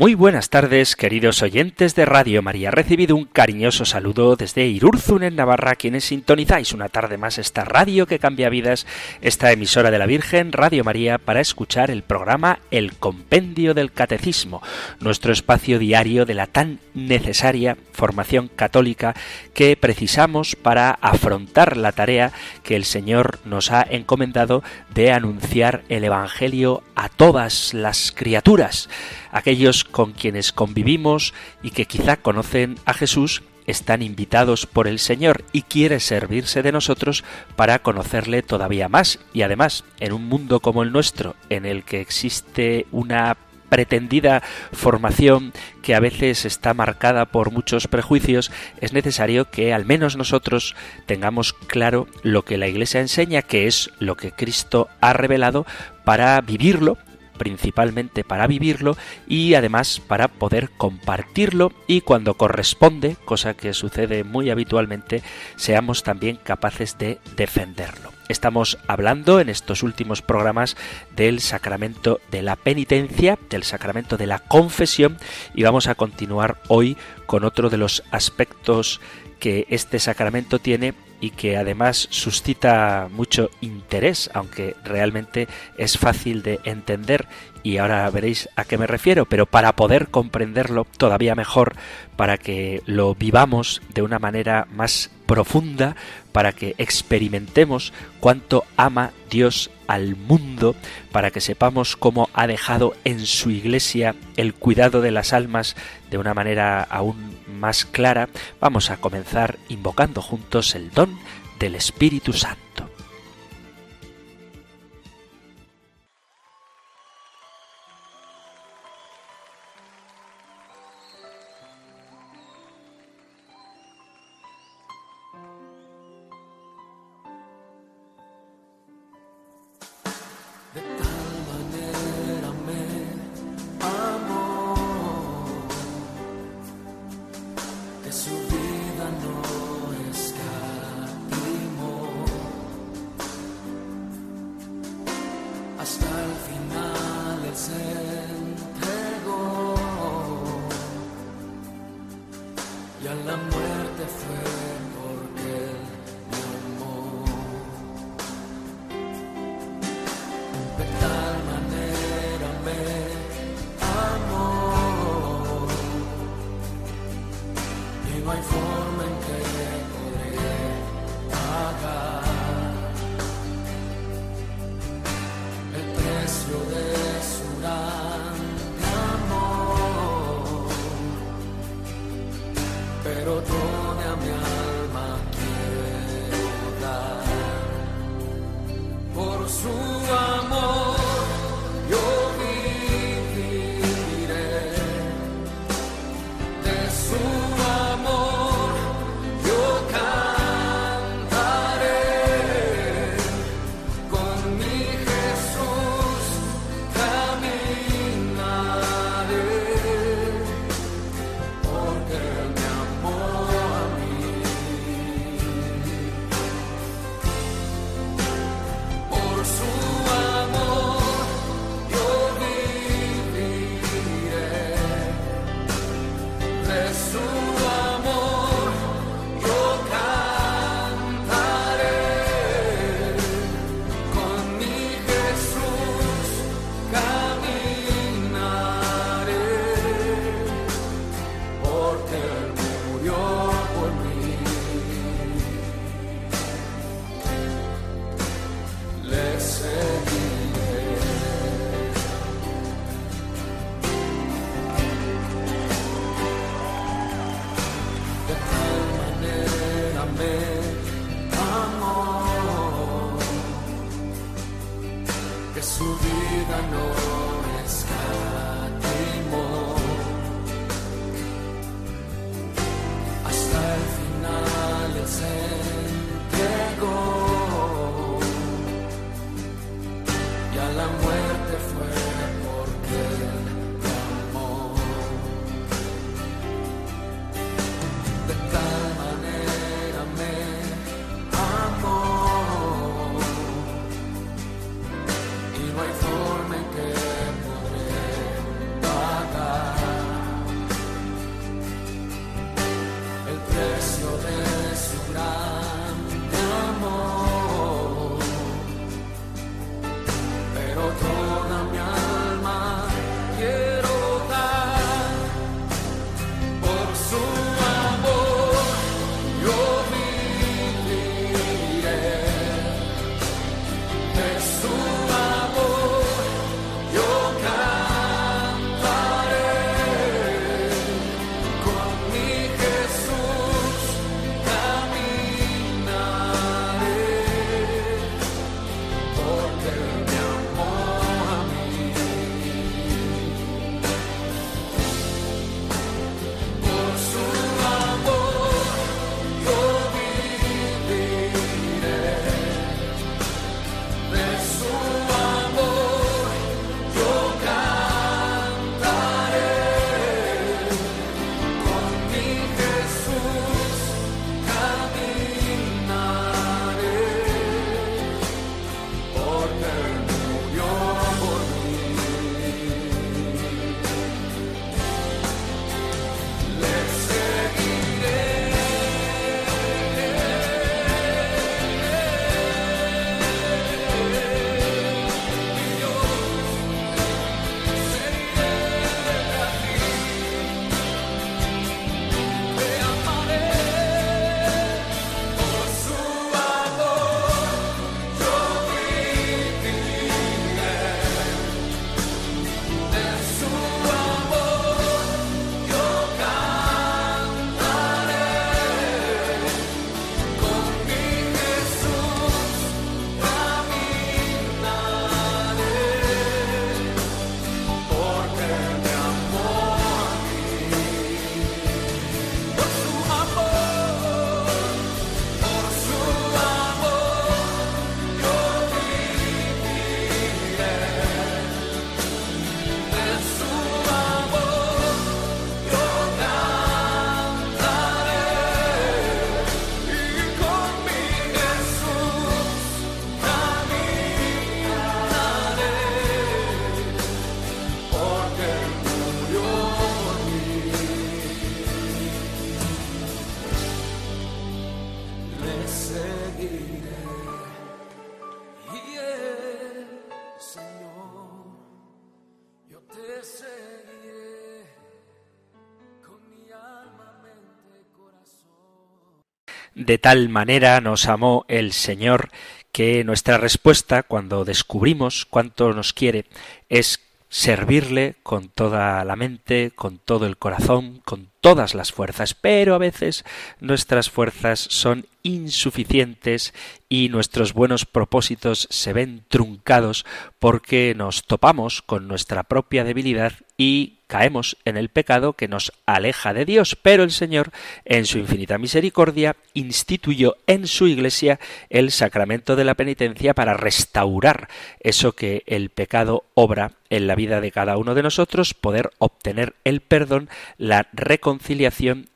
Muy buenas tardes, queridos oyentes de Radio María. Recibido un cariñoso saludo desde Irurzun, en Navarra, quienes sintonizáis una tarde más esta radio que cambia vidas, esta emisora de la Virgen, Radio María, para escuchar el programa El Compendio del Catecismo, nuestro espacio diario de la tan necesaria formación católica que precisamos para afrontar la tarea que el Señor nos ha encomendado de anunciar el Evangelio a todas las criaturas aquellos con quienes convivimos y que quizá conocen a Jesús están invitados por el Señor y quiere servirse de nosotros para conocerle todavía más. Y además, en un mundo como el nuestro, en el que existe una pretendida formación que a veces está marcada por muchos prejuicios, es necesario que al menos nosotros tengamos claro lo que la Iglesia enseña, que es lo que Cristo ha revelado, para vivirlo principalmente para vivirlo y además para poder compartirlo y cuando corresponde, cosa que sucede muy habitualmente, seamos también capaces de defenderlo. Estamos hablando en estos últimos programas del sacramento de la penitencia, del sacramento de la confesión y vamos a continuar hoy con otro de los aspectos que este sacramento tiene y que además suscita mucho interés, aunque realmente es fácil de entender y ahora veréis a qué me refiero, pero para poder comprenderlo todavía mejor, para que lo vivamos de una manera más profunda, para que experimentemos cuánto ama Dios al mundo, para que sepamos cómo ha dejado en su iglesia el cuidado de las almas de una manera aún más clara, vamos a comenzar invocando juntos el don del Espíritu Santo. forma entera. sand. De tal manera nos amó el Señor que nuestra respuesta cuando descubrimos cuánto nos quiere es servirle con toda la mente, con todo el corazón, con todas las fuerzas, pero a veces nuestras fuerzas son insuficientes y nuestros buenos propósitos se ven truncados porque nos topamos con nuestra propia debilidad y caemos en el pecado que nos aleja de Dios, pero el Señor, en su infinita misericordia, instituyó en su Iglesia el sacramento de la penitencia para restaurar eso que el pecado obra en la vida de cada uno de nosotros, poder obtener el perdón, la reconciliación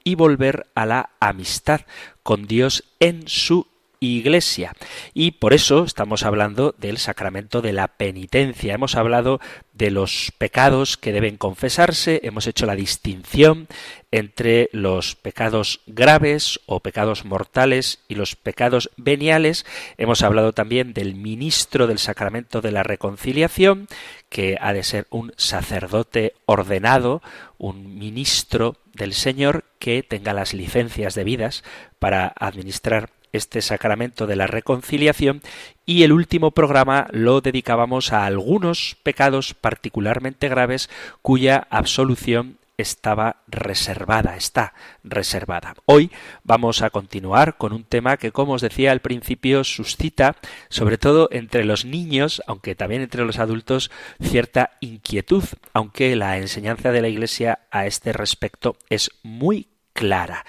y volver a la amistad con Dios en su iglesia. Y por eso estamos hablando del sacramento de la penitencia. Hemos hablado de los pecados que deben confesarse, hemos hecho la distinción entre los pecados graves o pecados mortales y los pecados veniales. Hemos hablado también del ministro del sacramento de la reconciliación, que ha de ser un sacerdote ordenado, un ministro del Señor que tenga las licencias debidas para administrar este sacramento de la reconciliación y el último programa lo dedicábamos a algunos pecados particularmente graves cuya absolución estaba reservada, está reservada. Hoy vamos a continuar con un tema que, como os decía al principio, suscita, sobre todo entre los niños, aunque también entre los adultos, cierta inquietud, aunque la enseñanza de la Iglesia a este respecto es muy clara.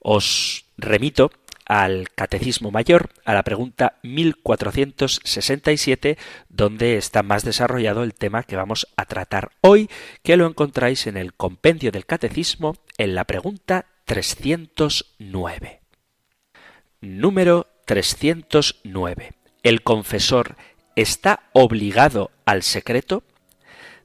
Os remito al Catecismo Mayor, a la pregunta 1467, donde está más desarrollado el tema que vamos a tratar hoy, que lo encontráis en el compendio del Catecismo en la pregunta 309. Número 309. ¿El confesor está obligado al secreto?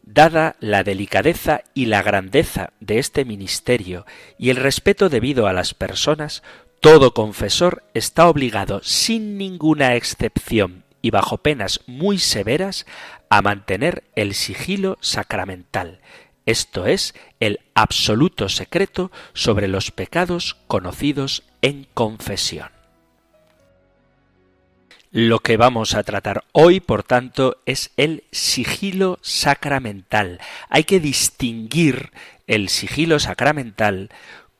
Dada la delicadeza y la grandeza de este ministerio y el respeto debido a las personas, todo confesor está obligado, sin ninguna excepción y bajo penas muy severas, a mantener el sigilo sacramental, esto es, el absoluto secreto sobre los pecados conocidos en confesión. Lo que vamos a tratar hoy, por tanto, es el sigilo sacramental. Hay que distinguir el sigilo sacramental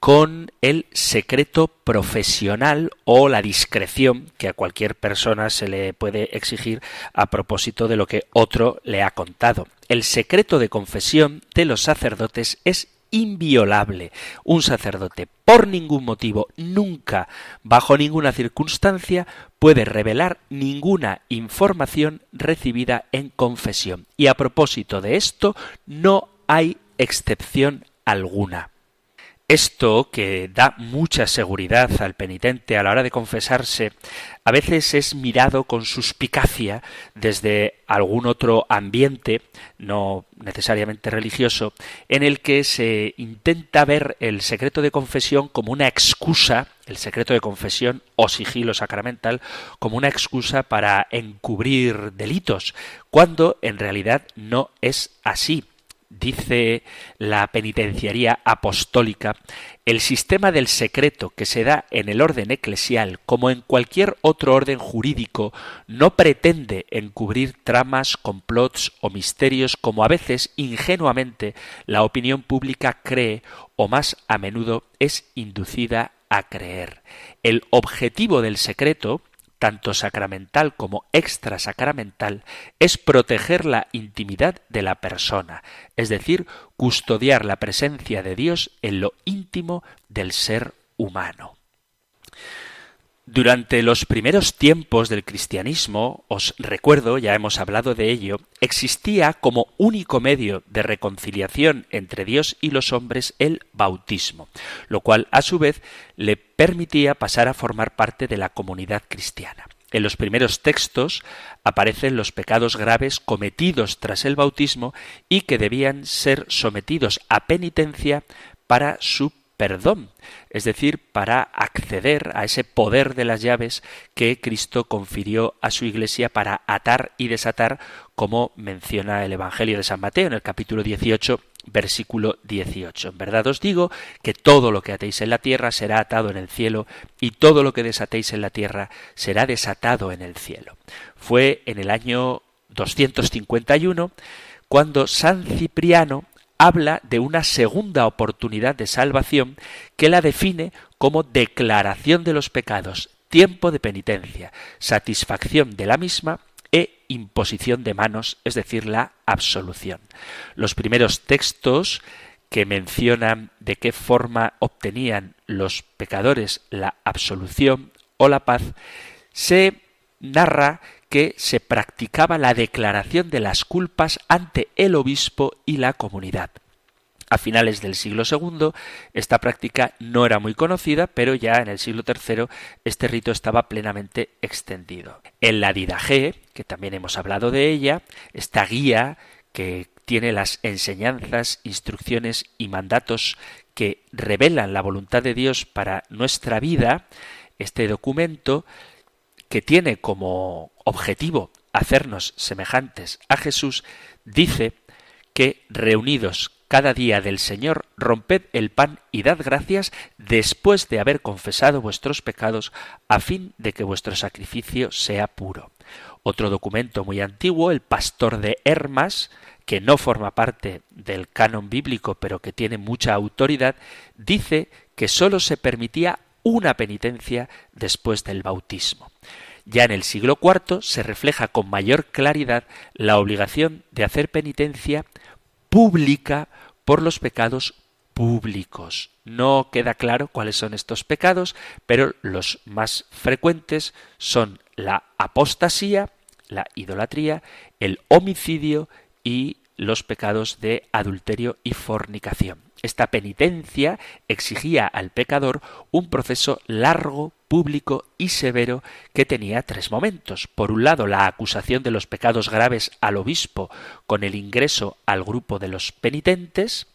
con el secreto profesional o la discreción que a cualquier persona se le puede exigir a propósito de lo que otro le ha contado. El secreto de confesión de los sacerdotes es inviolable. Un sacerdote, por ningún motivo, nunca, bajo ninguna circunstancia, puede revelar ninguna información recibida en confesión. Y a propósito de esto, no hay excepción alguna. Esto, que da mucha seguridad al penitente a la hora de confesarse, a veces es mirado con suspicacia desde algún otro ambiente, no necesariamente religioso, en el que se intenta ver el secreto de confesión como una excusa, el secreto de confesión o sigilo sacramental, como una excusa para encubrir delitos, cuando en realidad no es así dice la penitenciaría apostólica, el sistema del secreto que se da en el orden eclesial, como en cualquier otro orden jurídico, no pretende encubrir tramas, complots o misterios como a veces ingenuamente la opinión pública cree o más a menudo es inducida a creer. El objetivo del secreto tanto sacramental como extrasacramental, es proteger la intimidad de la persona, es decir, custodiar la presencia de Dios en lo íntimo del ser humano. Durante los primeros tiempos del cristianismo, os recuerdo, ya hemos hablado de ello, existía como único medio de reconciliación entre Dios y los hombres el bautismo, lo cual a su vez le permitía pasar a formar parte de la comunidad cristiana. En los primeros textos aparecen los pecados graves cometidos tras el bautismo y que debían ser sometidos a penitencia para su perdón, es decir, para acceder a ese poder de las llaves que Cristo confirió a su Iglesia para atar y desatar, como menciona el Evangelio de San Mateo en el capítulo 18 versículo 18. En verdad os digo que todo lo que atéis en la tierra será atado en el cielo y todo lo que desatéis en la tierra será desatado en el cielo. Fue en el año 251 cuando San Cipriano habla de una segunda oportunidad de salvación que la define como declaración de los pecados, tiempo de penitencia, satisfacción de la misma e imposición de manos, es decir, la absolución. Los primeros textos que mencionan de qué forma obtenían los pecadores la absolución o la paz, se narra que se practicaba la declaración de las culpas ante el obispo y la comunidad. A finales del siglo II esta práctica no era muy conocida, pero ya en el siglo III este rito estaba plenamente extendido. En la Didaje, que también hemos hablado de ella, esta guía que tiene las enseñanzas, instrucciones y mandatos que revelan la voluntad de Dios para nuestra vida, este documento que tiene como objetivo hacernos semejantes a Jesús, dice que reunidos cada día del Señor romped el pan y dad gracias después de haber confesado vuestros pecados, a fin de que vuestro sacrificio sea puro. Otro documento muy antiguo, el Pastor de Hermas, que no forma parte del canon bíblico, pero que tiene mucha autoridad, dice que sólo se permitía una penitencia después del bautismo. Ya en el siglo IV se refleja con mayor claridad la obligación de hacer penitencia pública por los pecados públicos. No queda claro cuáles son estos pecados, pero los más frecuentes son la apostasía, la idolatría, el homicidio y los pecados de adulterio y fornicación. Esta penitencia exigía al pecador un proceso largo, público y severo que tenía tres momentos. Por un lado, la acusación de los pecados graves al obispo con el ingreso al grupo de los penitentes,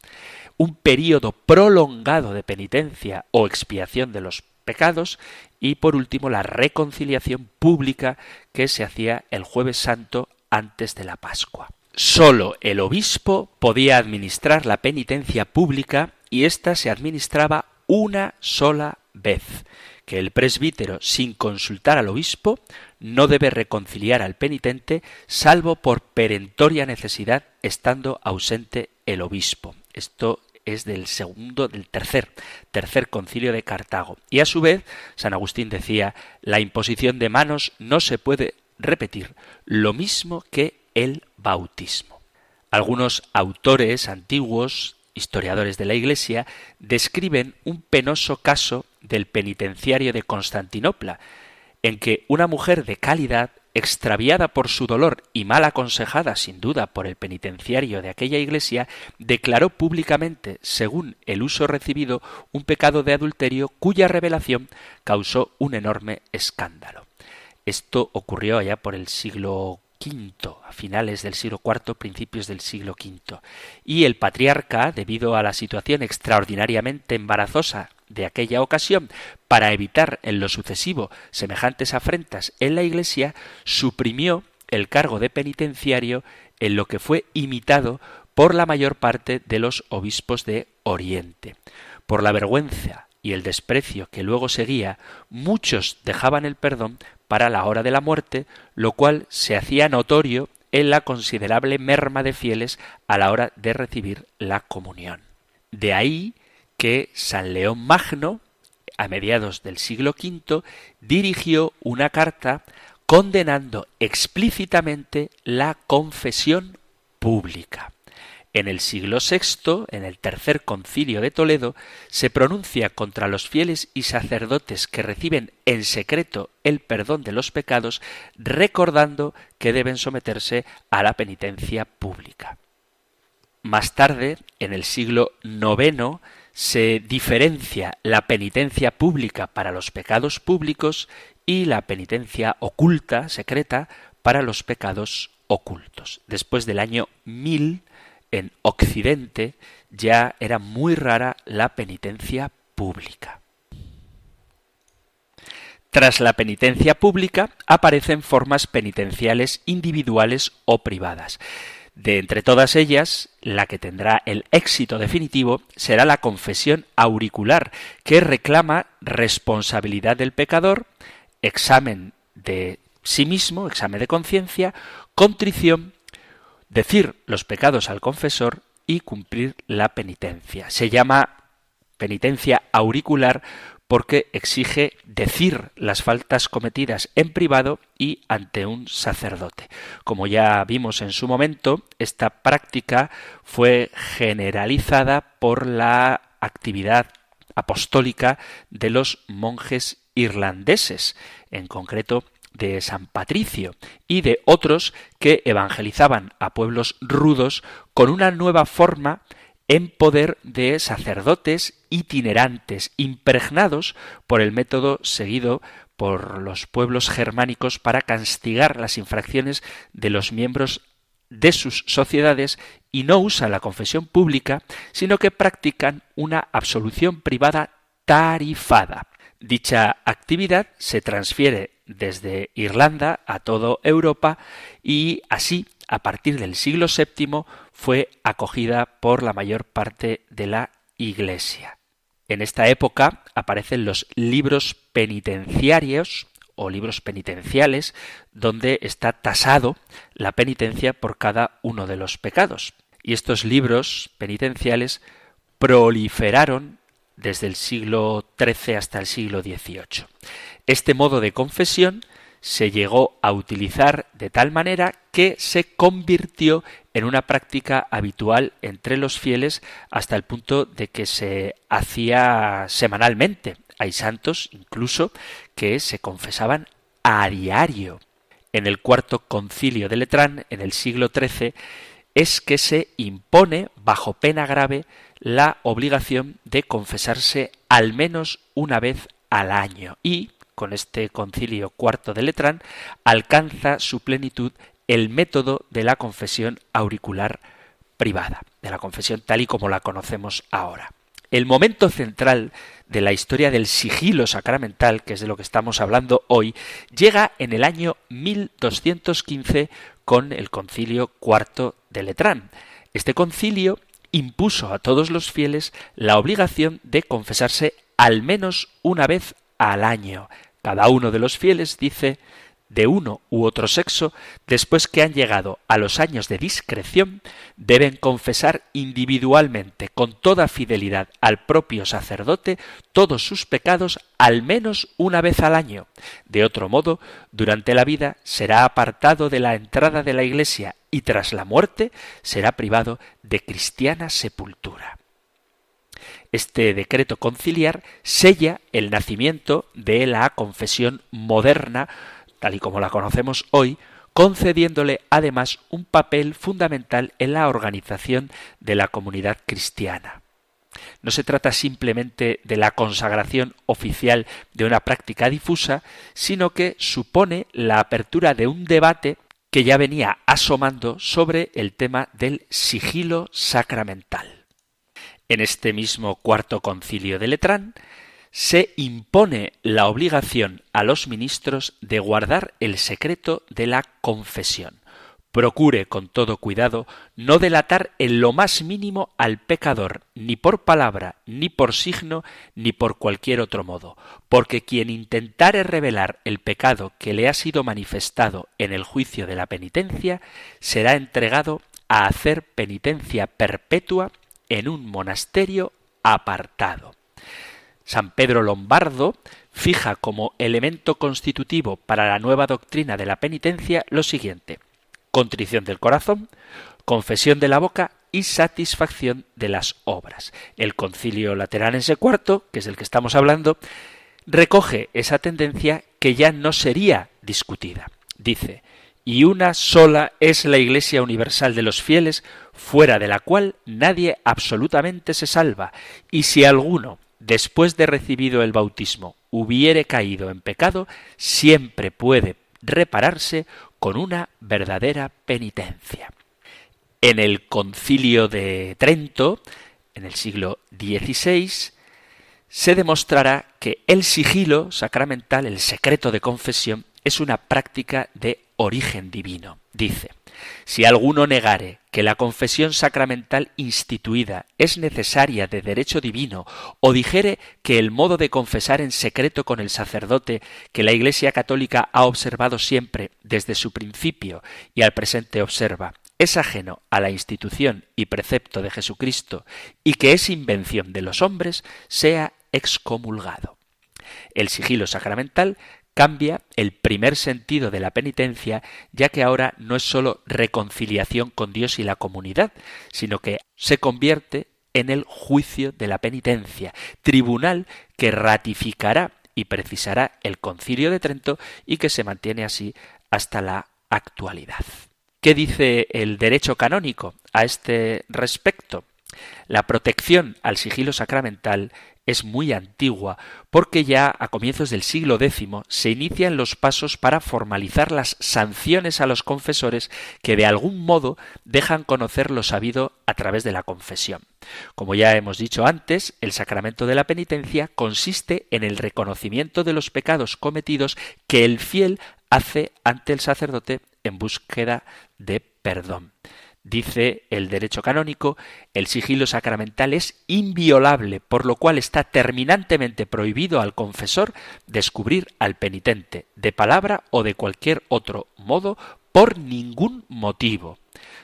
un período prolongado de penitencia o expiación de los pecados y por último la reconciliación pública que se hacía el jueves santo antes de la Pascua. Solo el obispo podía administrar la penitencia pública y ésta se administraba una sola vez que el presbítero, sin consultar al obispo, no debe reconciliar al penitente salvo por perentoria necesidad estando ausente el obispo. Esto es del segundo, del tercer, tercer concilio de Cartago. Y a su vez, San Agustín decía, la imposición de manos no se puede repetir, lo mismo que el bautismo. Algunos autores antiguos historiadores de la Iglesia, describen un penoso caso del penitenciario de Constantinopla, en que una mujer de calidad, extraviada por su dolor y mal aconsejada sin duda por el penitenciario de aquella iglesia, declaró públicamente, según el uso recibido, un pecado de adulterio cuya revelación causó un enorme escándalo. Esto ocurrió allá por el siglo a finales del siglo IV, principios del siglo V. Y el patriarca, debido a la situación extraordinariamente embarazosa de aquella ocasión, para evitar en lo sucesivo semejantes afrentas en la Iglesia, suprimió el cargo de penitenciario en lo que fue imitado por la mayor parte de los obispos de Oriente. Por la vergüenza y el desprecio que luego seguía, muchos dejaban el perdón para la hora de la muerte, lo cual se hacía notorio en la considerable merma de fieles a la hora de recibir la comunión. De ahí que San León Magno, a mediados del siglo V, dirigió una carta condenando explícitamente la confesión pública. En el siglo VI, en el tercer concilio de Toledo, se pronuncia contra los fieles y sacerdotes que reciben en secreto el perdón de los pecados, recordando que deben someterse a la penitencia pública. Más tarde, en el siglo IX, se diferencia la penitencia pública para los pecados públicos y la penitencia oculta, secreta, para los pecados ocultos. Después del año 1000, en Occidente ya era muy rara la penitencia pública. Tras la penitencia pública aparecen formas penitenciales individuales o privadas. De entre todas ellas, la que tendrá el éxito definitivo será la confesión auricular, que reclama responsabilidad del pecador, examen de sí mismo, examen de conciencia, contrición, decir los pecados al confesor y cumplir la penitencia. Se llama penitencia auricular porque exige decir las faltas cometidas en privado y ante un sacerdote. Como ya vimos en su momento, esta práctica fue generalizada por la actividad apostólica de los monjes irlandeses, en concreto de San Patricio y de otros que evangelizaban a pueblos rudos con una nueva forma en poder de sacerdotes itinerantes, impregnados por el método seguido por los pueblos germánicos para castigar las infracciones de los miembros de sus sociedades y no usan la confesión pública, sino que practican una absolución privada tarifada. Dicha actividad se transfiere desde Irlanda a toda Europa y así a partir del siglo VII fue acogida por la mayor parte de la Iglesia. En esta época aparecen los libros penitenciarios o libros penitenciales donde está tasado la penitencia por cada uno de los pecados. Y estos libros penitenciales proliferaron desde el siglo XIII hasta el siglo XVIII. Este modo de confesión se llegó a utilizar de tal manera que se convirtió en una práctica habitual entre los fieles hasta el punto de que se hacía semanalmente. Hay santos incluso que se confesaban a diario. En el cuarto concilio de Letrán, en el siglo XIII, es que se impone, bajo pena grave, la obligación de confesarse al menos una vez al año y con este concilio cuarto de Letrán, alcanza su plenitud el método de la confesión auricular privada, de la confesión tal y como la conocemos ahora. El momento central de la historia del sigilo sacramental, que es de lo que estamos hablando hoy, llega en el año 1215 con el concilio cuarto de Letrán. Este concilio impuso a todos los fieles la obligación de confesarse al menos una vez al año, cada uno de los fieles dice de uno u otro sexo, después que han llegado a los años de discreción, deben confesar individualmente, con toda fidelidad al propio sacerdote, todos sus pecados al menos una vez al año. De otro modo, durante la vida será apartado de la entrada de la iglesia y tras la muerte será privado de cristiana sepultura. Este decreto conciliar sella el nacimiento de la confesión moderna, tal y como la conocemos hoy, concediéndole además un papel fundamental en la organización de la comunidad cristiana. No se trata simplemente de la consagración oficial de una práctica difusa, sino que supone la apertura de un debate que ya venía asomando sobre el tema del sigilo sacramental. En este mismo cuarto concilio de Letrán se impone la obligación a los ministros de guardar el secreto de la confesión. Procure con todo cuidado no delatar en lo más mínimo al pecador, ni por palabra, ni por signo, ni por cualquier otro modo, porque quien intentare revelar el pecado que le ha sido manifestado en el juicio de la penitencia, será entregado a hacer penitencia perpetua en un monasterio apartado. San Pedro Lombardo fija como elemento constitutivo para la nueva doctrina de la penitencia lo siguiente contrición del corazón, confesión de la boca y satisfacción de las obras. El concilio lateranense IV, que es el que estamos hablando, recoge esa tendencia que ya no sería discutida. Dice, y una sola es la Iglesia universal de los fieles, fuera de la cual nadie absolutamente se salva, y si alguno, después de recibido el bautismo, hubiere caído en pecado, siempre puede repararse con una verdadera penitencia. En el concilio de Trento, en el siglo XVI, se demostrará que el sigilo sacramental, el secreto de confesión, es una práctica de origen divino. Dice, si alguno negare que la confesión sacramental instituida es necesaria de derecho divino, o dijere que el modo de confesar en secreto con el sacerdote que la Iglesia católica ha observado siempre desde su principio y al presente observa, es ajeno a la institución y precepto de Jesucristo y que es invención de los hombres, sea excomulgado. El sigilo sacramental cambia el primer sentido de la penitencia, ya que ahora no es sólo reconciliación con Dios y la comunidad, sino que se convierte en el juicio de la penitencia, tribunal que ratificará y precisará el concilio de Trento y que se mantiene así hasta la actualidad. ¿Qué dice el derecho canónico a este respecto? La protección al sigilo sacramental es muy antigua, porque ya a comienzos del siglo X se inician los pasos para formalizar las sanciones a los confesores que de algún modo dejan conocer lo sabido a través de la confesión. Como ya hemos dicho antes, el sacramento de la penitencia consiste en el reconocimiento de los pecados cometidos que el fiel hace ante el sacerdote en búsqueda de perdón. Dice el derecho canónico, el sigilo sacramental es inviolable, por lo cual está terminantemente prohibido al confesor descubrir al penitente, de palabra o de cualquier otro modo, por ningún motivo,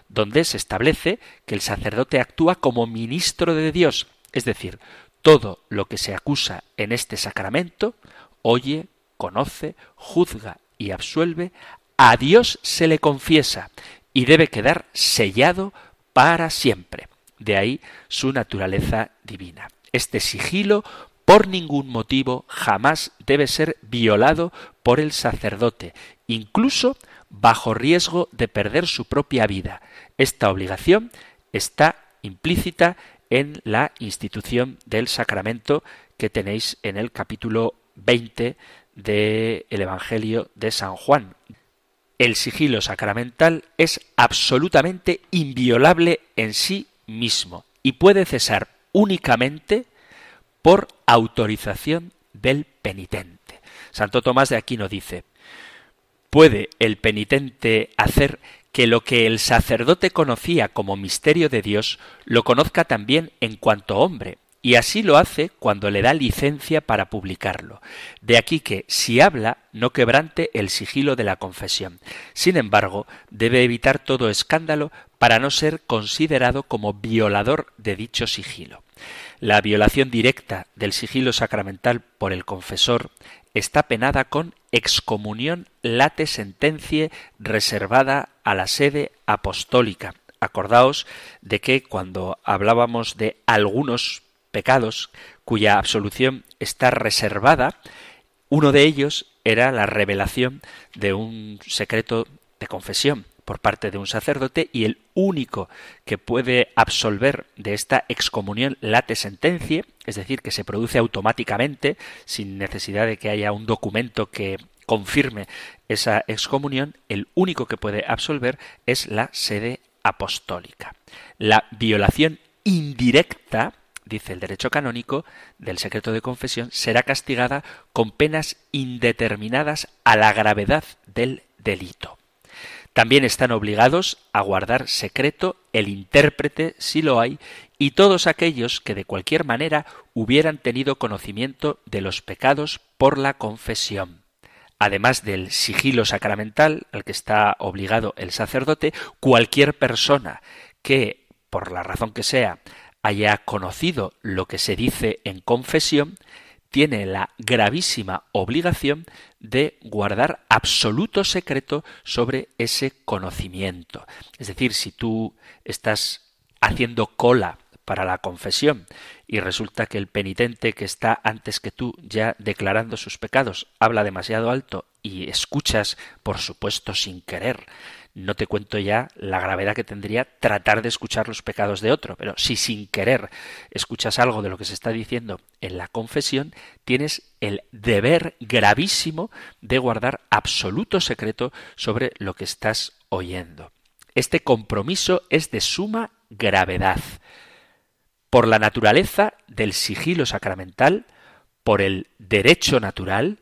donde se establece que el sacerdote actúa como ministro de Dios, es decir, todo lo que se acusa en este sacramento, oye, conoce, juzga y absuelve, a Dios se le confiesa y debe quedar sellado para siempre. De ahí su naturaleza divina. Este sigilo por ningún motivo jamás debe ser violado por el sacerdote, incluso bajo riesgo de perder su propia vida. Esta obligación está implícita en la institución del sacramento que tenéis en el capítulo 20 del Evangelio de San Juan, el sigilo sacramental es absolutamente inviolable en sí mismo y puede cesar únicamente por autorización del penitente. Santo Tomás de Aquino dice, ¿puede el penitente hacer que lo que el sacerdote conocía como misterio de Dios lo conozca también en cuanto hombre, y así lo hace cuando le da licencia para publicarlo. De aquí que, si habla, no quebrante el sigilo de la confesión. Sin embargo, debe evitar todo escándalo para no ser considerado como violador de dicho sigilo. La violación directa del sigilo sacramental por el confesor está penada con excomunión late sentencie reservada a la sede apostólica. Acordaos de que cuando hablábamos de algunos pecados cuya absolución está reservada, uno de ellos era la revelación de un secreto de confesión por parte de un sacerdote y el único que puede absolver de esta excomunión late sentencia, es decir, que se produce automáticamente sin necesidad de que haya un documento que confirme esa excomunión, el único que puede absolver es la sede apostólica. La violación indirecta dice el derecho canónico, del secreto de confesión, será castigada con penas indeterminadas a la gravedad del delito. También están obligados a guardar secreto el intérprete, si lo hay, y todos aquellos que de cualquier manera hubieran tenido conocimiento de los pecados por la confesión. Además del sigilo sacramental al que está obligado el sacerdote, cualquier persona que, por la razón que sea, haya conocido lo que se dice en confesión, tiene la gravísima obligación de guardar absoluto secreto sobre ese conocimiento. Es decir, si tú estás haciendo cola para la confesión y resulta que el penitente que está antes que tú ya declarando sus pecados habla demasiado alto y escuchas, por supuesto sin querer, no te cuento ya la gravedad que tendría tratar de escuchar los pecados de otro, pero si sin querer escuchas algo de lo que se está diciendo en la confesión, tienes el deber gravísimo de guardar absoluto secreto sobre lo que estás oyendo. Este compromiso es de suma gravedad. Por la naturaleza del sigilo sacramental, por el derecho natural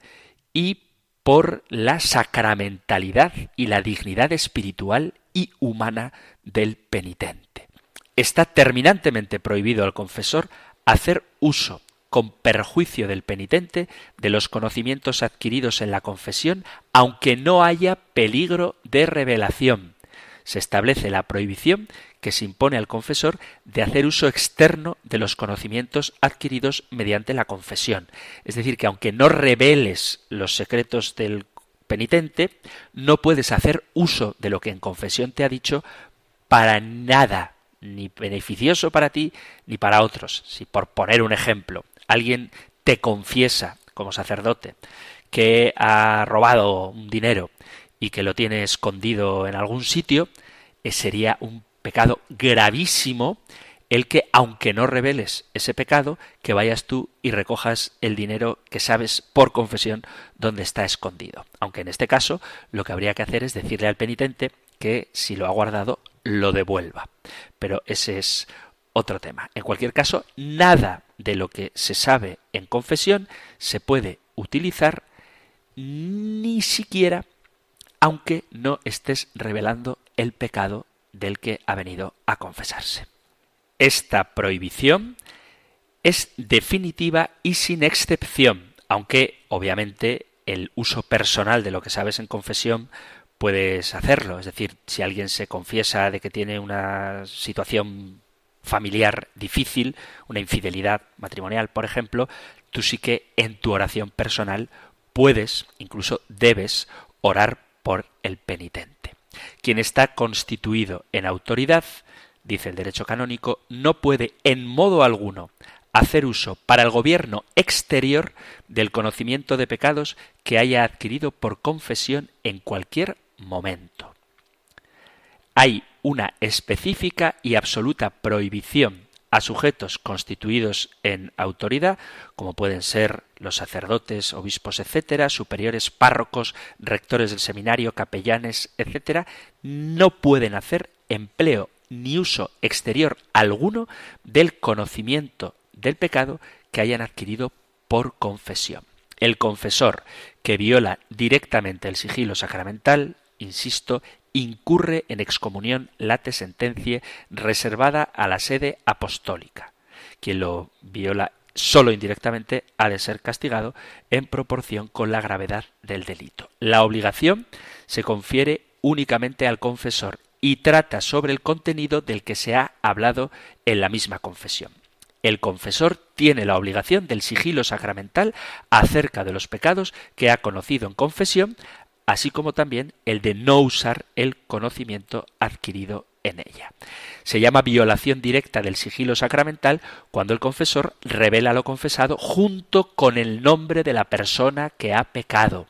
y por la sacramentalidad y la dignidad espiritual y humana del penitente. Está terminantemente prohibido al confesor hacer uso con perjuicio del penitente de los conocimientos adquiridos en la confesión, aunque no haya peligro de revelación. Se establece la prohibición que se impone al confesor de hacer uso externo de los conocimientos adquiridos mediante la confesión. Es decir, que aunque no reveles los secretos del penitente, no puedes hacer uso de lo que en confesión te ha dicho para nada, ni beneficioso para ti ni para otros. Si por poner un ejemplo, alguien te confiesa como sacerdote que ha robado un dinero y que lo tiene escondido en algún sitio, eh, sería un pecado gravísimo el que, aunque no reveles ese pecado, que vayas tú y recojas el dinero que sabes por confesión dónde está escondido. Aunque en este caso lo que habría que hacer es decirle al penitente que si lo ha guardado, lo devuelva. Pero ese es otro tema. En cualquier caso, nada de lo que se sabe en confesión se puede utilizar ni siquiera aunque no estés revelando el pecado del que ha venido a confesarse. Esta prohibición es definitiva y sin excepción, aunque obviamente el uso personal de lo que sabes en confesión puedes hacerlo. Es decir, si alguien se confiesa de que tiene una situación familiar difícil, una infidelidad matrimonial, por ejemplo, tú sí que en tu oración personal puedes, incluso debes, orar por el penitente. Quien está constituido en autoridad, dice el derecho canónico, no puede en modo alguno hacer uso para el gobierno exterior del conocimiento de pecados que haya adquirido por confesión en cualquier momento. Hay una específica y absoluta prohibición a sujetos constituidos en autoridad, como pueden ser los sacerdotes, obispos, etcétera, superiores, párrocos, rectores del seminario, capellanes, etcétera, no pueden hacer empleo ni uso exterior alguno del conocimiento del pecado que hayan adquirido por confesión. El confesor que viola directamente el sigilo sacramental, insisto, incurre en excomunión late sentencia reservada a la sede apostólica. Quien lo viola solo indirectamente ha de ser castigado en proporción con la gravedad del delito. La obligación se confiere únicamente al confesor y trata sobre el contenido del que se ha hablado en la misma confesión. El confesor tiene la obligación del sigilo sacramental acerca de los pecados que ha conocido en confesión, así como también el de no usar el conocimiento adquirido en ella. Se llama violación directa del sigilo sacramental cuando el confesor revela lo confesado junto con el nombre de la persona que ha pecado.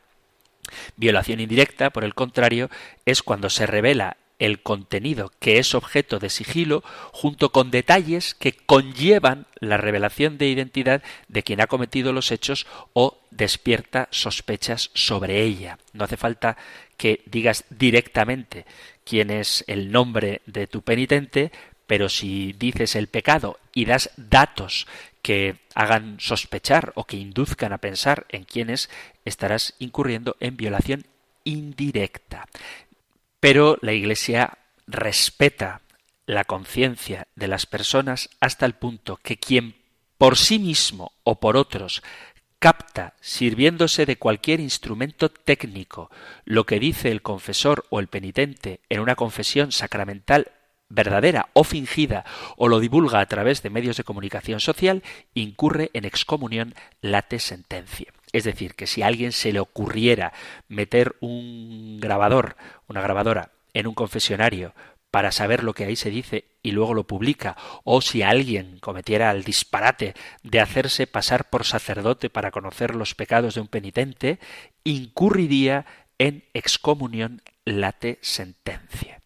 Violación indirecta, por el contrario, es cuando se revela el contenido que es objeto de sigilo junto con detalles que conllevan la revelación de identidad de quien ha cometido los hechos o despierta sospechas sobre ella. No hace falta que digas directamente quién es el nombre de tu penitente, pero si dices el pecado y das datos que hagan sospechar o que induzcan a pensar en quiénes, estarás incurriendo en violación indirecta. Pero la Iglesia respeta la conciencia de las personas hasta el punto que quien por sí mismo o por otros capta, sirviéndose de cualquier instrumento técnico, lo que dice el confesor o el penitente en una confesión sacramental verdadera o fingida, o lo divulga a través de medios de comunicación social, incurre en excomunión late sentencia. Es decir, que si a alguien se le ocurriera meter un grabador, una grabadora, en un confesionario para saber lo que ahí se dice y luego lo publica, o si alguien cometiera el disparate de hacerse pasar por sacerdote para conocer los pecados de un penitente, incurriría en excomunión late sentencia.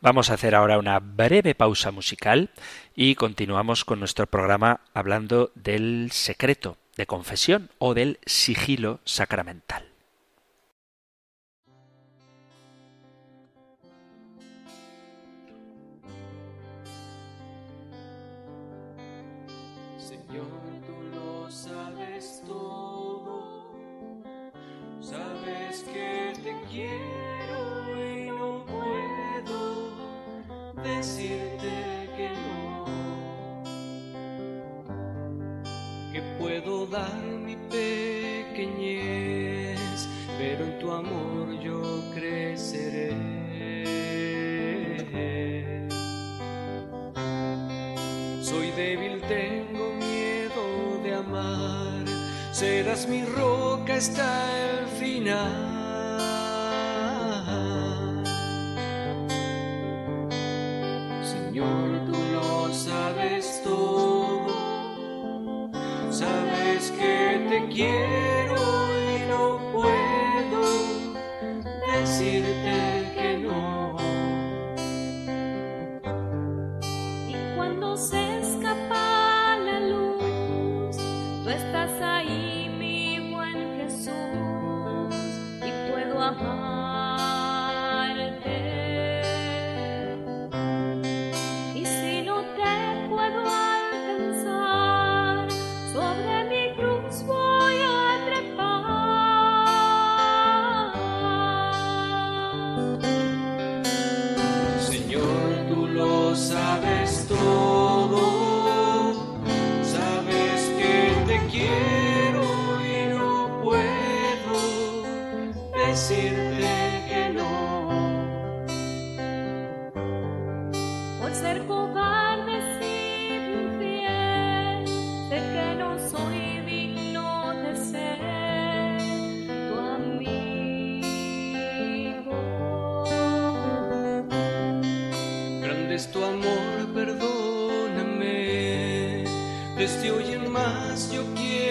Vamos a hacer ahora una breve pausa musical y continuamos con nuestro programa hablando del secreto de confesión o del sigilo sacramental. sabes que te quiero y no puedo decir mi pequeñez, pero en tu amor yo creceré. Soy débil, tengo miedo de amar, serás mi roca hasta el final. vez te oyen más, yo quiero.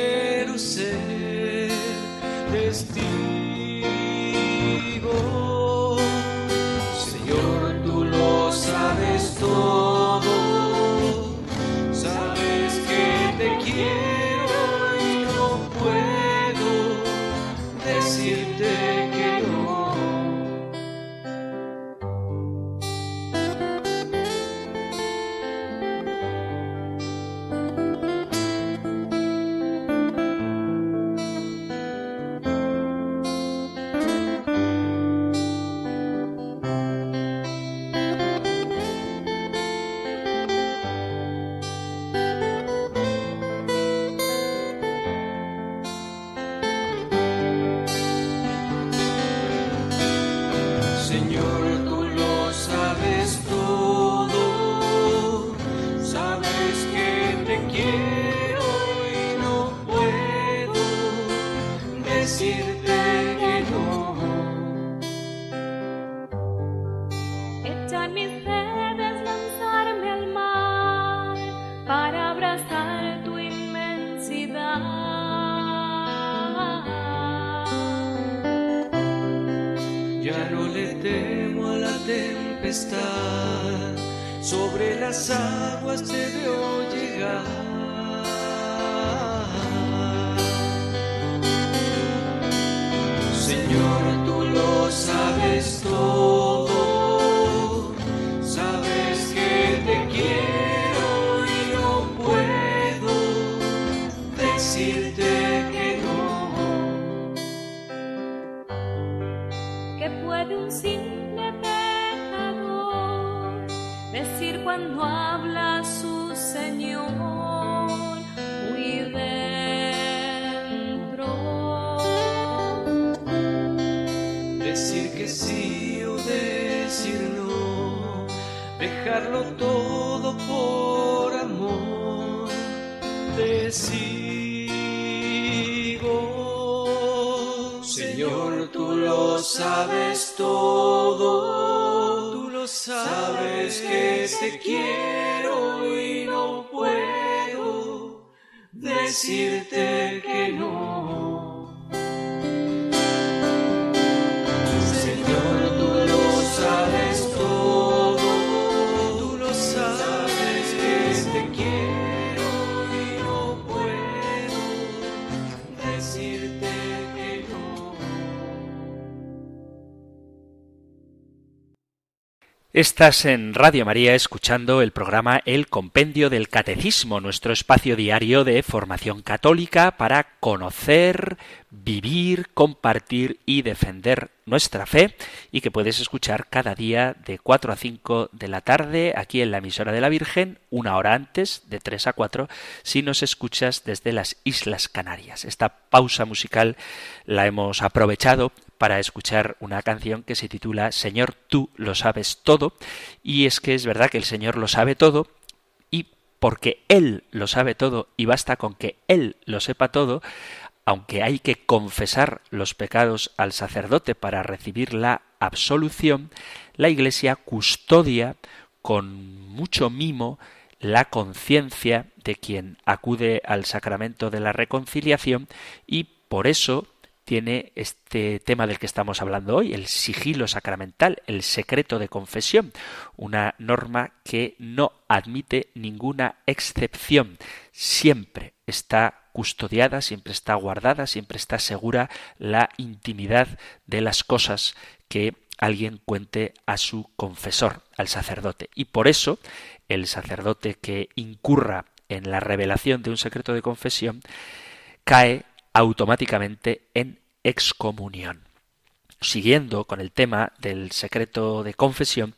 estoy. te quiero y no puedo decirte. Estás en Radio María escuchando el programa El Compendio del Catecismo, nuestro espacio diario de formación católica para conocer, vivir, compartir y defender nuestra fe y que puedes escuchar cada día de 4 a 5 de la tarde aquí en la emisora de la Virgen, una hora antes, de 3 a 4, si nos escuchas desde las Islas Canarias. Esta pausa musical la hemos aprovechado para escuchar una canción que se titula Señor, tú lo sabes todo y es que es verdad que el Señor lo sabe todo y porque Él lo sabe todo y basta con que Él lo sepa todo, aunque hay que confesar los pecados al sacerdote para recibir la absolución, la Iglesia custodia con mucho mimo la conciencia de quien acude al sacramento de la reconciliación y por eso tiene este tema del que estamos hablando hoy, el sigilo sacramental, el secreto de confesión, una norma que no admite ninguna excepción, siempre está custodiada, siempre está guardada, siempre está segura la intimidad de las cosas que alguien cuente a su confesor, al sacerdote. Y por eso el sacerdote que incurra en la revelación de un secreto de confesión cae automáticamente en excomunión. Siguiendo con el tema del secreto de confesión,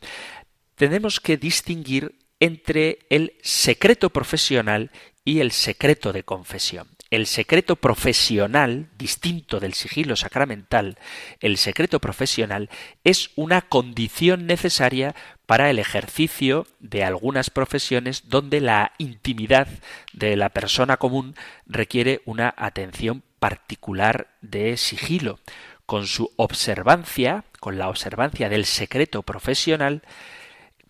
tenemos que distinguir entre el secreto profesional y el secreto de confesión. El secreto profesional, distinto del sigilo sacramental, el secreto profesional es una condición necesaria para el ejercicio de algunas profesiones donde la intimidad de la persona común requiere una atención particular de sigilo. Con su observancia, con la observancia del secreto profesional,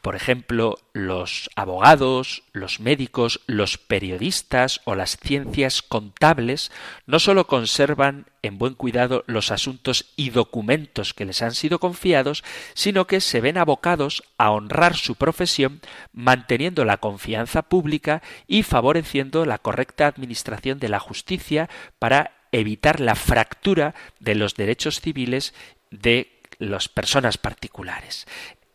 por ejemplo, los abogados, los médicos, los periodistas o las ciencias contables no sólo conservan en buen cuidado los asuntos y documentos que les han sido confiados, sino que se ven abocados a honrar su profesión, manteniendo la confianza pública y favoreciendo la correcta administración de la justicia para evitar la fractura de los derechos civiles de las personas particulares.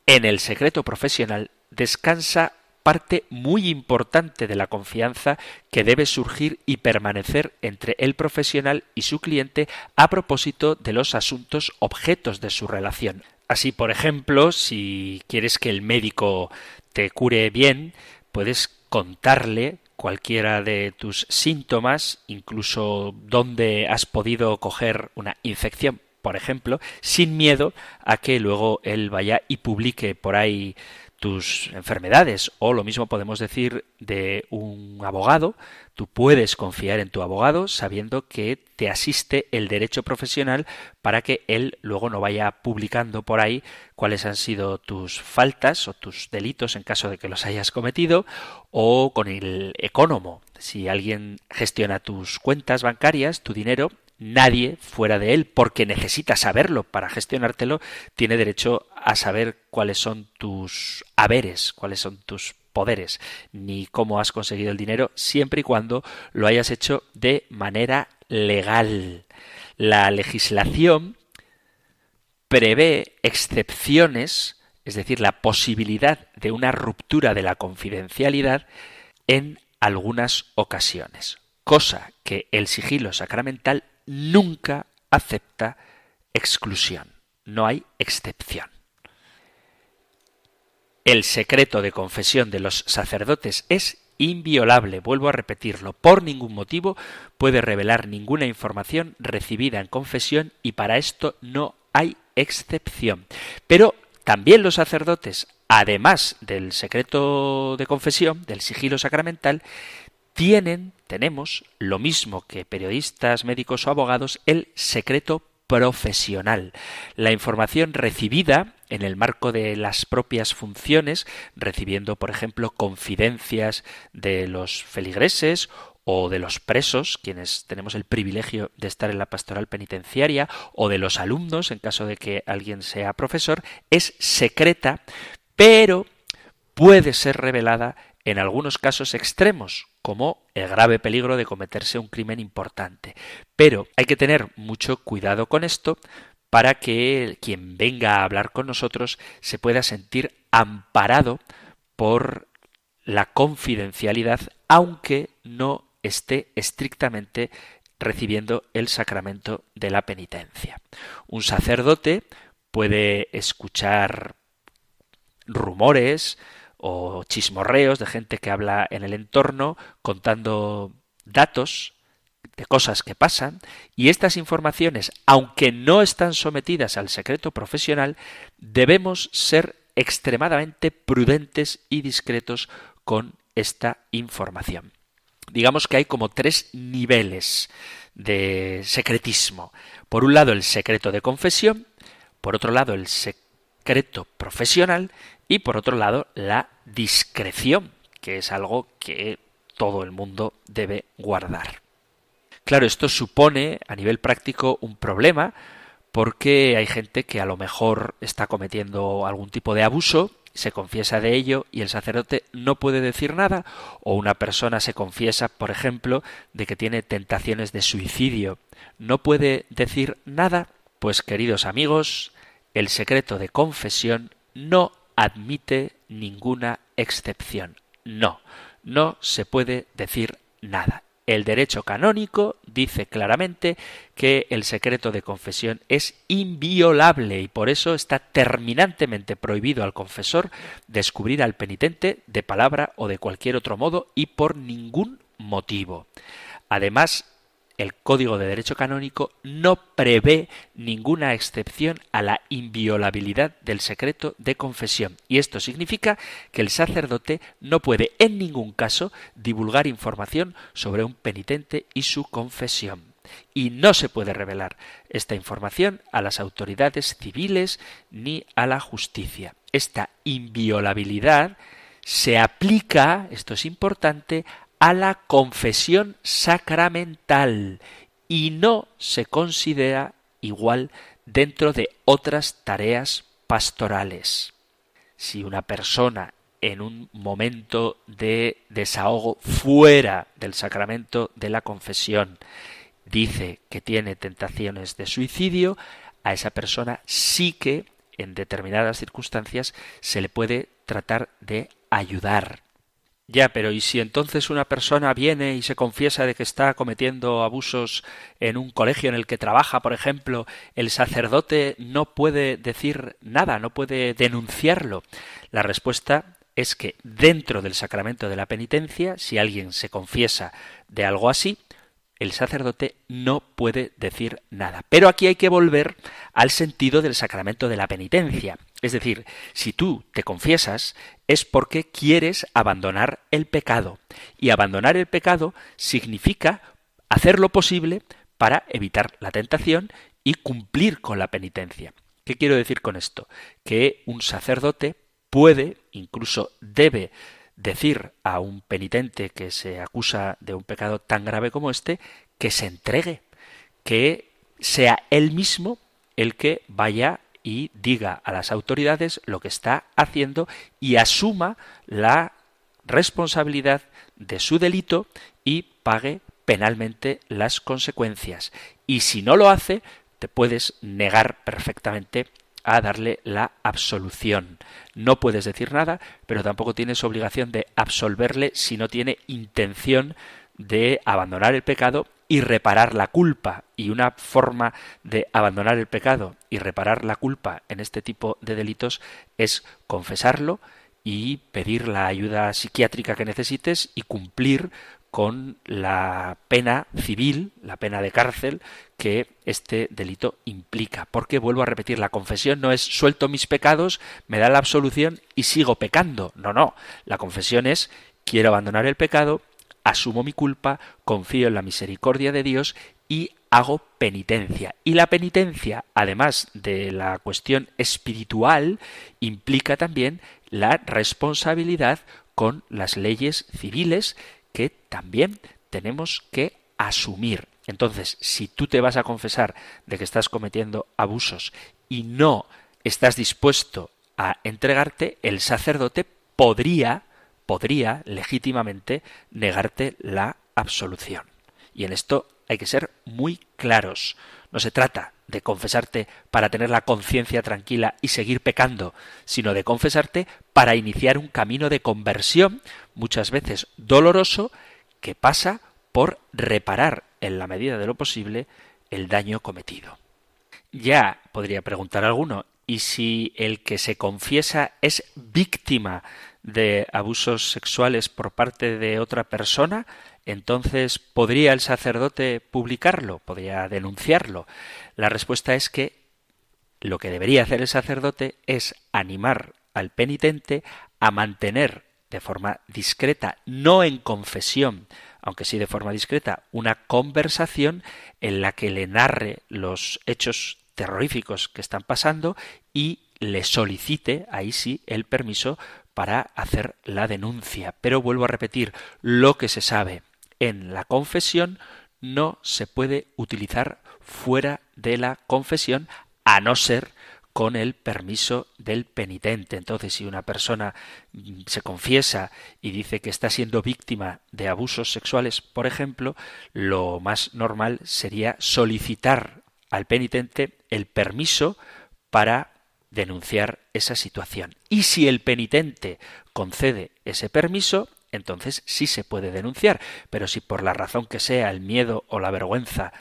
En el secreto profesional descansa parte muy importante de la confianza que debe surgir y permanecer entre el profesional y su cliente a propósito de los asuntos objetos de su relación. Así, por ejemplo, si quieres que el médico te cure bien, puedes contarle cualquiera de tus síntomas, incluso dónde has podido coger una infección, por ejemplo, sin miedo a que luego él vaya y publique por ahí tus enfermedades. O lo mismo podemos decir de un abogado. Tú puedes confiar en tu abogado sabiendo que te asiste el derecho profesional para que él luego no vaya publicando por ahí cuáles han sido tus faltas o tus delitos en caso de que los hayas cometido o con el economo. Si alguien gestiona tus cuentas bancarias, tu dinero, nadie fuera de él, porque necesita saberlo para gestionártelo, tiene derecho a saber cuáles son tus haberes, cuáles son tus poderes, ni cómo has conseguido el dinero, siempre y cuando lo hayas hecho de manera legal. La legislación prevé excepciones, es decir, la posibilidad de una ruptura de la confidencialidad en algunas ocasiones, cosa que el sigilo sacramental nunca acepta exclusión. No hay excepción. El secreto de confesión de los sacerdotes es inviolable, vuelvo a repetirlo, por ningún motivo puede revelar ninguna información recibida en confesión y para esto no hay excepción. Pero también los sacerdotes, además del secreto de confesión, del sigilo sacramental, tienen, tenemos, lo mismo que periodistas, médicos o abogados, el secreto profesional. La información recibida en el marco de las propias funciones, recibiendo, por ejemplo, confidencias de los feligreses o de los presos, quienes tenemos el privilegio de estar en la pastoral penitenciaria, o de los alumnos, en caso de que alguien sea profesor, es secreta, pero puede ser revelada en algunos casos extremos, como el grave peligro de cometerse un crimen importante. Pero hay que tener mucho cuidado con esto para que quien venga a hablar con nosotros se pueda sentir amparado por la confidencialidad, aunque no esté estrictamente recibiendo el sacramento de la penitencia. Un sacerdote puede escuchar rumores o chismorreos de gente que habla en el entorno contando datos de cosas que pasan y estas informaciones, aunque no están sometidas al secreto profesional, debemos ser extremadamente prudentes y discretos con esta información. Digamos que hay como tres niveles de secretismo. Por un lado el secreto de confesión, por otro lado el secreto profesional y por otro lado la discreción, que es algo que todo el mundo debe guardar. Claro, esto supone a nivel práctico un problema porque hay gente que a lo mejor está cometiendo algún tipo de abuso, se confiesa de ello y el sacerdote no puede decir nada, o una persona se confiesa, por ejemplo, de que tiene tentaciones de suicidio, no puede decir nada, pues queridos amigos, el secreto de confesión no admite ninguna excepción. No, no se puede decir nada. El derecho canónico dice claramente que el secreto de confesión es inviolable y por eso está terminantemente prohibido al confesor descubrir al penitente de palabra o de cualquier otro modo y por ningún motivo. Además, el Código de Derecho Canónico no prevé ninguna excepción a la inviolabilidad del secreto de confesión. Y esto significa que el sacerdote no puede en ningún caso divulgar información sobre un penitente y su confesión. Y no se puede revelar esta información a las autoridades civiles ni a la justicia. Esta inviolabilidad se aplica, esto es importante, a la confesión sacramental y no se considera igual dentro de otras tareas pastorales. Si una persona en un momento de desahogo fuera del sacramento de la confesión dice que tiene tentaciones de suicidio, a esa persona sí que en determinadas circunstancias se le puede tratar de ayudar. Ya, pero ¿y si entonces una persona viene y se confiesa de que está cometiendo abusos en un colegio en el que trabaja, por ejemplo, el sacerdote no puede decir nada, no puede denunciarlo? La respuesta es que dentro del sacramento de la penitencia, si alguien se confiesa de algo así, el sacerdote no puede decir nada. Pero aquí hay que volver al sentido del sacramento de la penitencia. Es decir, si tú te confiesas es porque quieres abandonar el pecado. Y abandonar el pecado significa hacer lo posible para evitar la tentación y cumplir con la penitencia. ¿Qué quiero decir con esto? Que un sacerdote puede, incluso debe, decir a un penitente que se acusa de un pecado tan grave como este que se entregue, que sea él mismo el que vaya y diga a las autoridades lo que está haciendo y asuma la responsabilidad de su delito y pague penalmente las consecuencias. Y si no lo hace, te puedes negar perfectamente a darle la absolución. No puedes decir nada, pero tampoco tienes obligación de absolverle si no tiene intención de abandonar el pecado y reparar la culpa. Y una forma de abandonar el pecado y reparar la culpa en este tipo de delitos es confesarlo y pedir la ayuda psiquiátrica que necesites y cumplir con la pena civil, la pena de cárcel que este delito implica. Porque vuelvo a repetir, la confesión no es suelto mis pecados, me da la absolución y sigo pecando. No, no. La confesión es quiero abandonar el pecado, asumo mi culpa, confío en la misericordia de Dios y hago penitencia. Y la penitencia, además de la cuestión espiritual, implica también la responsabilidad con las leyes civiles que también tenemos que asumir. Entonces, si tú te vas a confesar de que estás cometiendo abusos y no estás dispuesto a entregarte, el sacerdote podría podría legítimamente negarte la absolución. Y en esto hay que ser muy claros. No se trata de confesarte para tener la conciencia tranquila y seguir pecando, sino de confesarte para iniciar un camino de conversión, muchas veces doloroso, que pasa por reparar en la medida de lo posible, el daño cometido. Ya podría preguntar alguno, ¿y si el que se confiesa es víctima de abusos sexuales por parte de otra persona? Entonces, ¿podría el sacerdote publicarlo? ¿Podría denunciarlo? La respuesta es que lo que debería hacer el sacerdote es animar al penitente a mantener de forma discreta, no en confesión, aunque sí de forma discreta, una conversación en la que le narre los hechos terroríficos que están pasando y le solicite, ahí sí, el permiso para hacer la denuncia. Pero vuelvo a repetir, lo que se sabe en la confesión no se puede utilizar fuera de la confesión a no ser con el permiso del penitente. Entonces, si una persona mm, se confiesa y dice que está siendo víctima de abusos sexuales, por ejemplo, lo más normal sería solicitar al penitente el permiso para denunciar esa situación. Y si el penitente concede ese permiso, entonces sí se puede denunciar. Pero si por la razón que sea, el miedo o la vergüenza,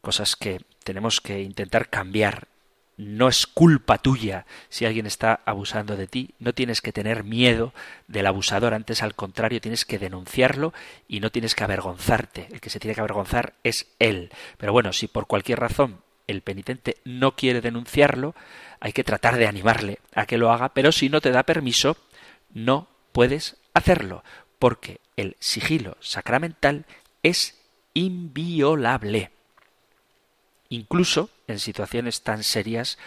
cosas que tenemos que intentar cambiar no es culpa tuya si alguien está abusando de ti, no tienes que tener miedo del abusador, antes al contrario tienes que denunciarlo y no tienes que avergonzarte, el que se tiene que avergonzar es él. Pero bueno, si por cualquier razón el penitente no quiere denunciarlo, hay que tratar de animarle a que lo haga, pero si no te da permiso, no puedes hacerlo, porque el sigilo sacramental es inviolable incluso en situaciones tan serias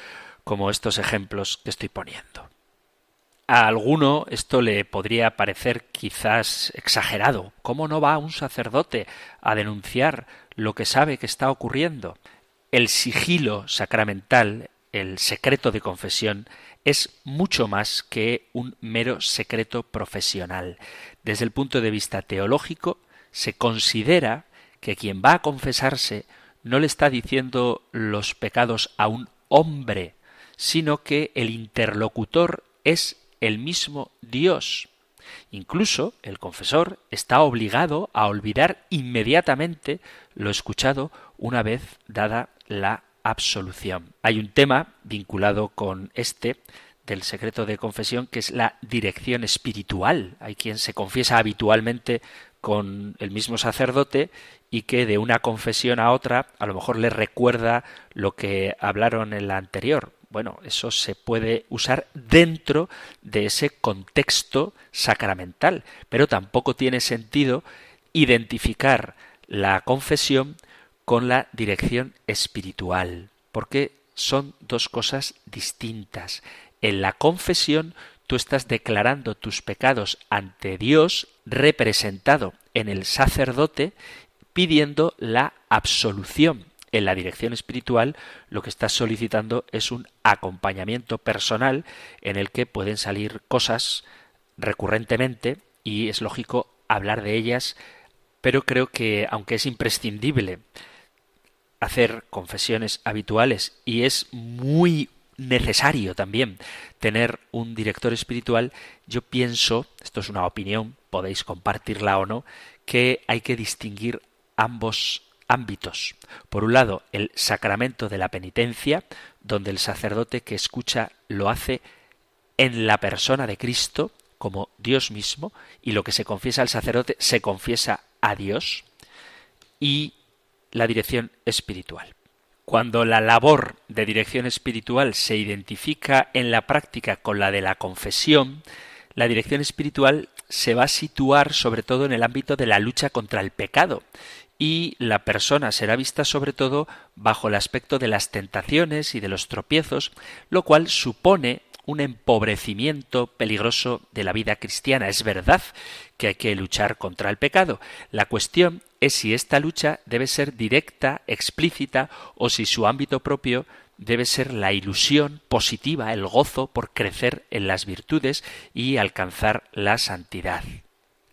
como estos ejemplos que estoy poniendo. A alguno esto le podría parecer quizás exagerado. ¿Cómo no va un sacerdote a denunciar lo que sabe que está ocurriendo? El sigilo sacramental, el secreto de confesión, es mucho más que un mero secreto profesional. Desde el punto de vista teológico, se considera que quien va a confesarse no le está diciendo los pecados a un hombre, sino que el interlocutor es el mismo Dios. Incluso el confesor está obligado a olvidar inmediatamente lo escuchado una vez dada la absolución. Hay un tema vinculado con este del secreto de confesión que es la dirección espiritual. Hay quien se confiesa habitualmente con el mismo sacerdote y que de una confesión a otra a lo mejor le recuerda lo que hablaron en la anterior. Bueno, eso se puede usar dentro de ese contexto sacramental, pero tampoco tiene sentido identificar la confesión con la dirección espiritual, porque son dos cosas distintas. En la confesión tú estás declarando tus pecados ante Dios representado en el sacerdote pidiendo la absolución. En la dirección espiritual lo que estás solicitando es un acompañamiento personal en el que pueden salir cosas recurrentemente y es lógico hablar de ellas, pero creo que aunque es imprescindible hacer confesiones habituales y es muy necesario también tener un director espiritual, yo pienso, esto es una opinión, podéis compartirla o no, que hay que distinguir ambos ámbitos. Por un lado, el sacramento de la penitencia, donde el sacerdote que escucha lo hace en la persona de Cristo, como Dios mismo, y lo que se confiesa al sacerdote se confiesa a Dios, y la dirección espiritual. Cuando la labor de dirección espiritual se identifica en la práctica con la de la confesión, la dirección espiritual se va a situar sobre todo en el ámbito de la lucha contra el pecado y la persona será vista sobre todo bajo el aspecto de las tentaciones y de los tropiezos, lo cual supone un empobrecimiento peligroso de la vida cristiana. Es verdad que hay que luchar contra el pecado. La cuestión es si esta lucha debe ser directa, explícita, o si su ámbito propio debe ser la ilusión positiva, el gozo por crecer en las virtudes y alcanzar la santidad.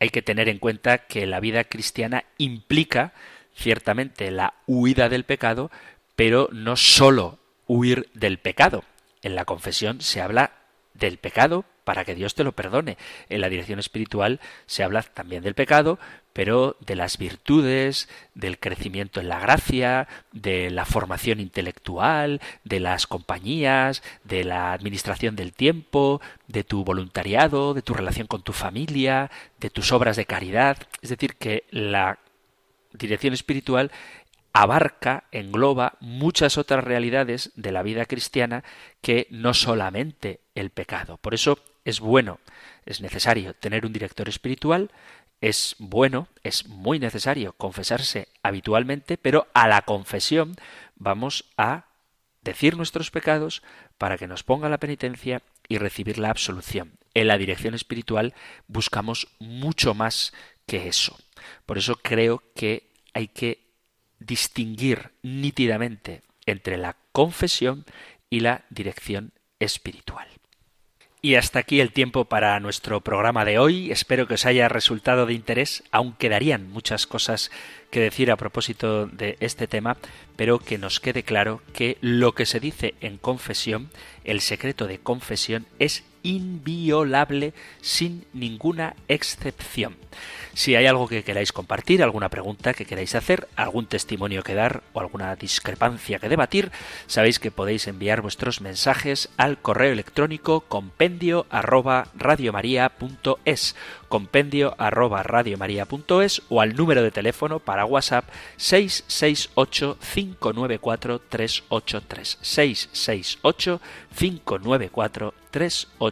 Hay que tener en cuenta que la vida cristiana implica ciertamente la huida del pecado, pero no sólo huir del pecado. En la confesión se habla del pecado, para que Dios te lo perdone. En la dirección espiritual se habla también del pecado, pero de las virtudes, del crecimiento en la gracia, de la formación intelectual, de las compañías, de la administración del tiempo, de tu voluntariado, de tu relación con tu familia, de tus obras de caridad. Es decir, que la dirección espiritual abarca, engloba muchas otras realidades de la vida cristiana que no solamente el pecado. Por eso es bueno, es necesario tener un director espiritual, es bueno, es muy necesario confesarse habitualmente, pero a la confesión vamos a decir nuestros pecados para que nos ponga la penitencia y recibir la absolución. En la dirección espiritual buscamos mucho más que eso. Por eso creo que hay que distinguir nítidamente entre la confesión y la dirección espiritual. Y hasta aquí el tiempo para nuestro programa de hoy. Espero que os haya resultado de interés. Aún quedarían muchas cosas que decir a propósito de este tema, pero que nos quede claro que lo que se dice en confesión, el secreto de confesión, es inviolable sin ninguna excepción. Si hay algo que queráis compartir, alguna pregunta que queráis hacer, algún testimonio que dar o alguna discrepancia que debatir, sabéis que podéis enviar vuestros mensajes al correo electrónico compendio arroba radiomaria.es compendio arroba radiomaria.es o al número de teléfono para WhatsApp 668 594 383 668 594 383.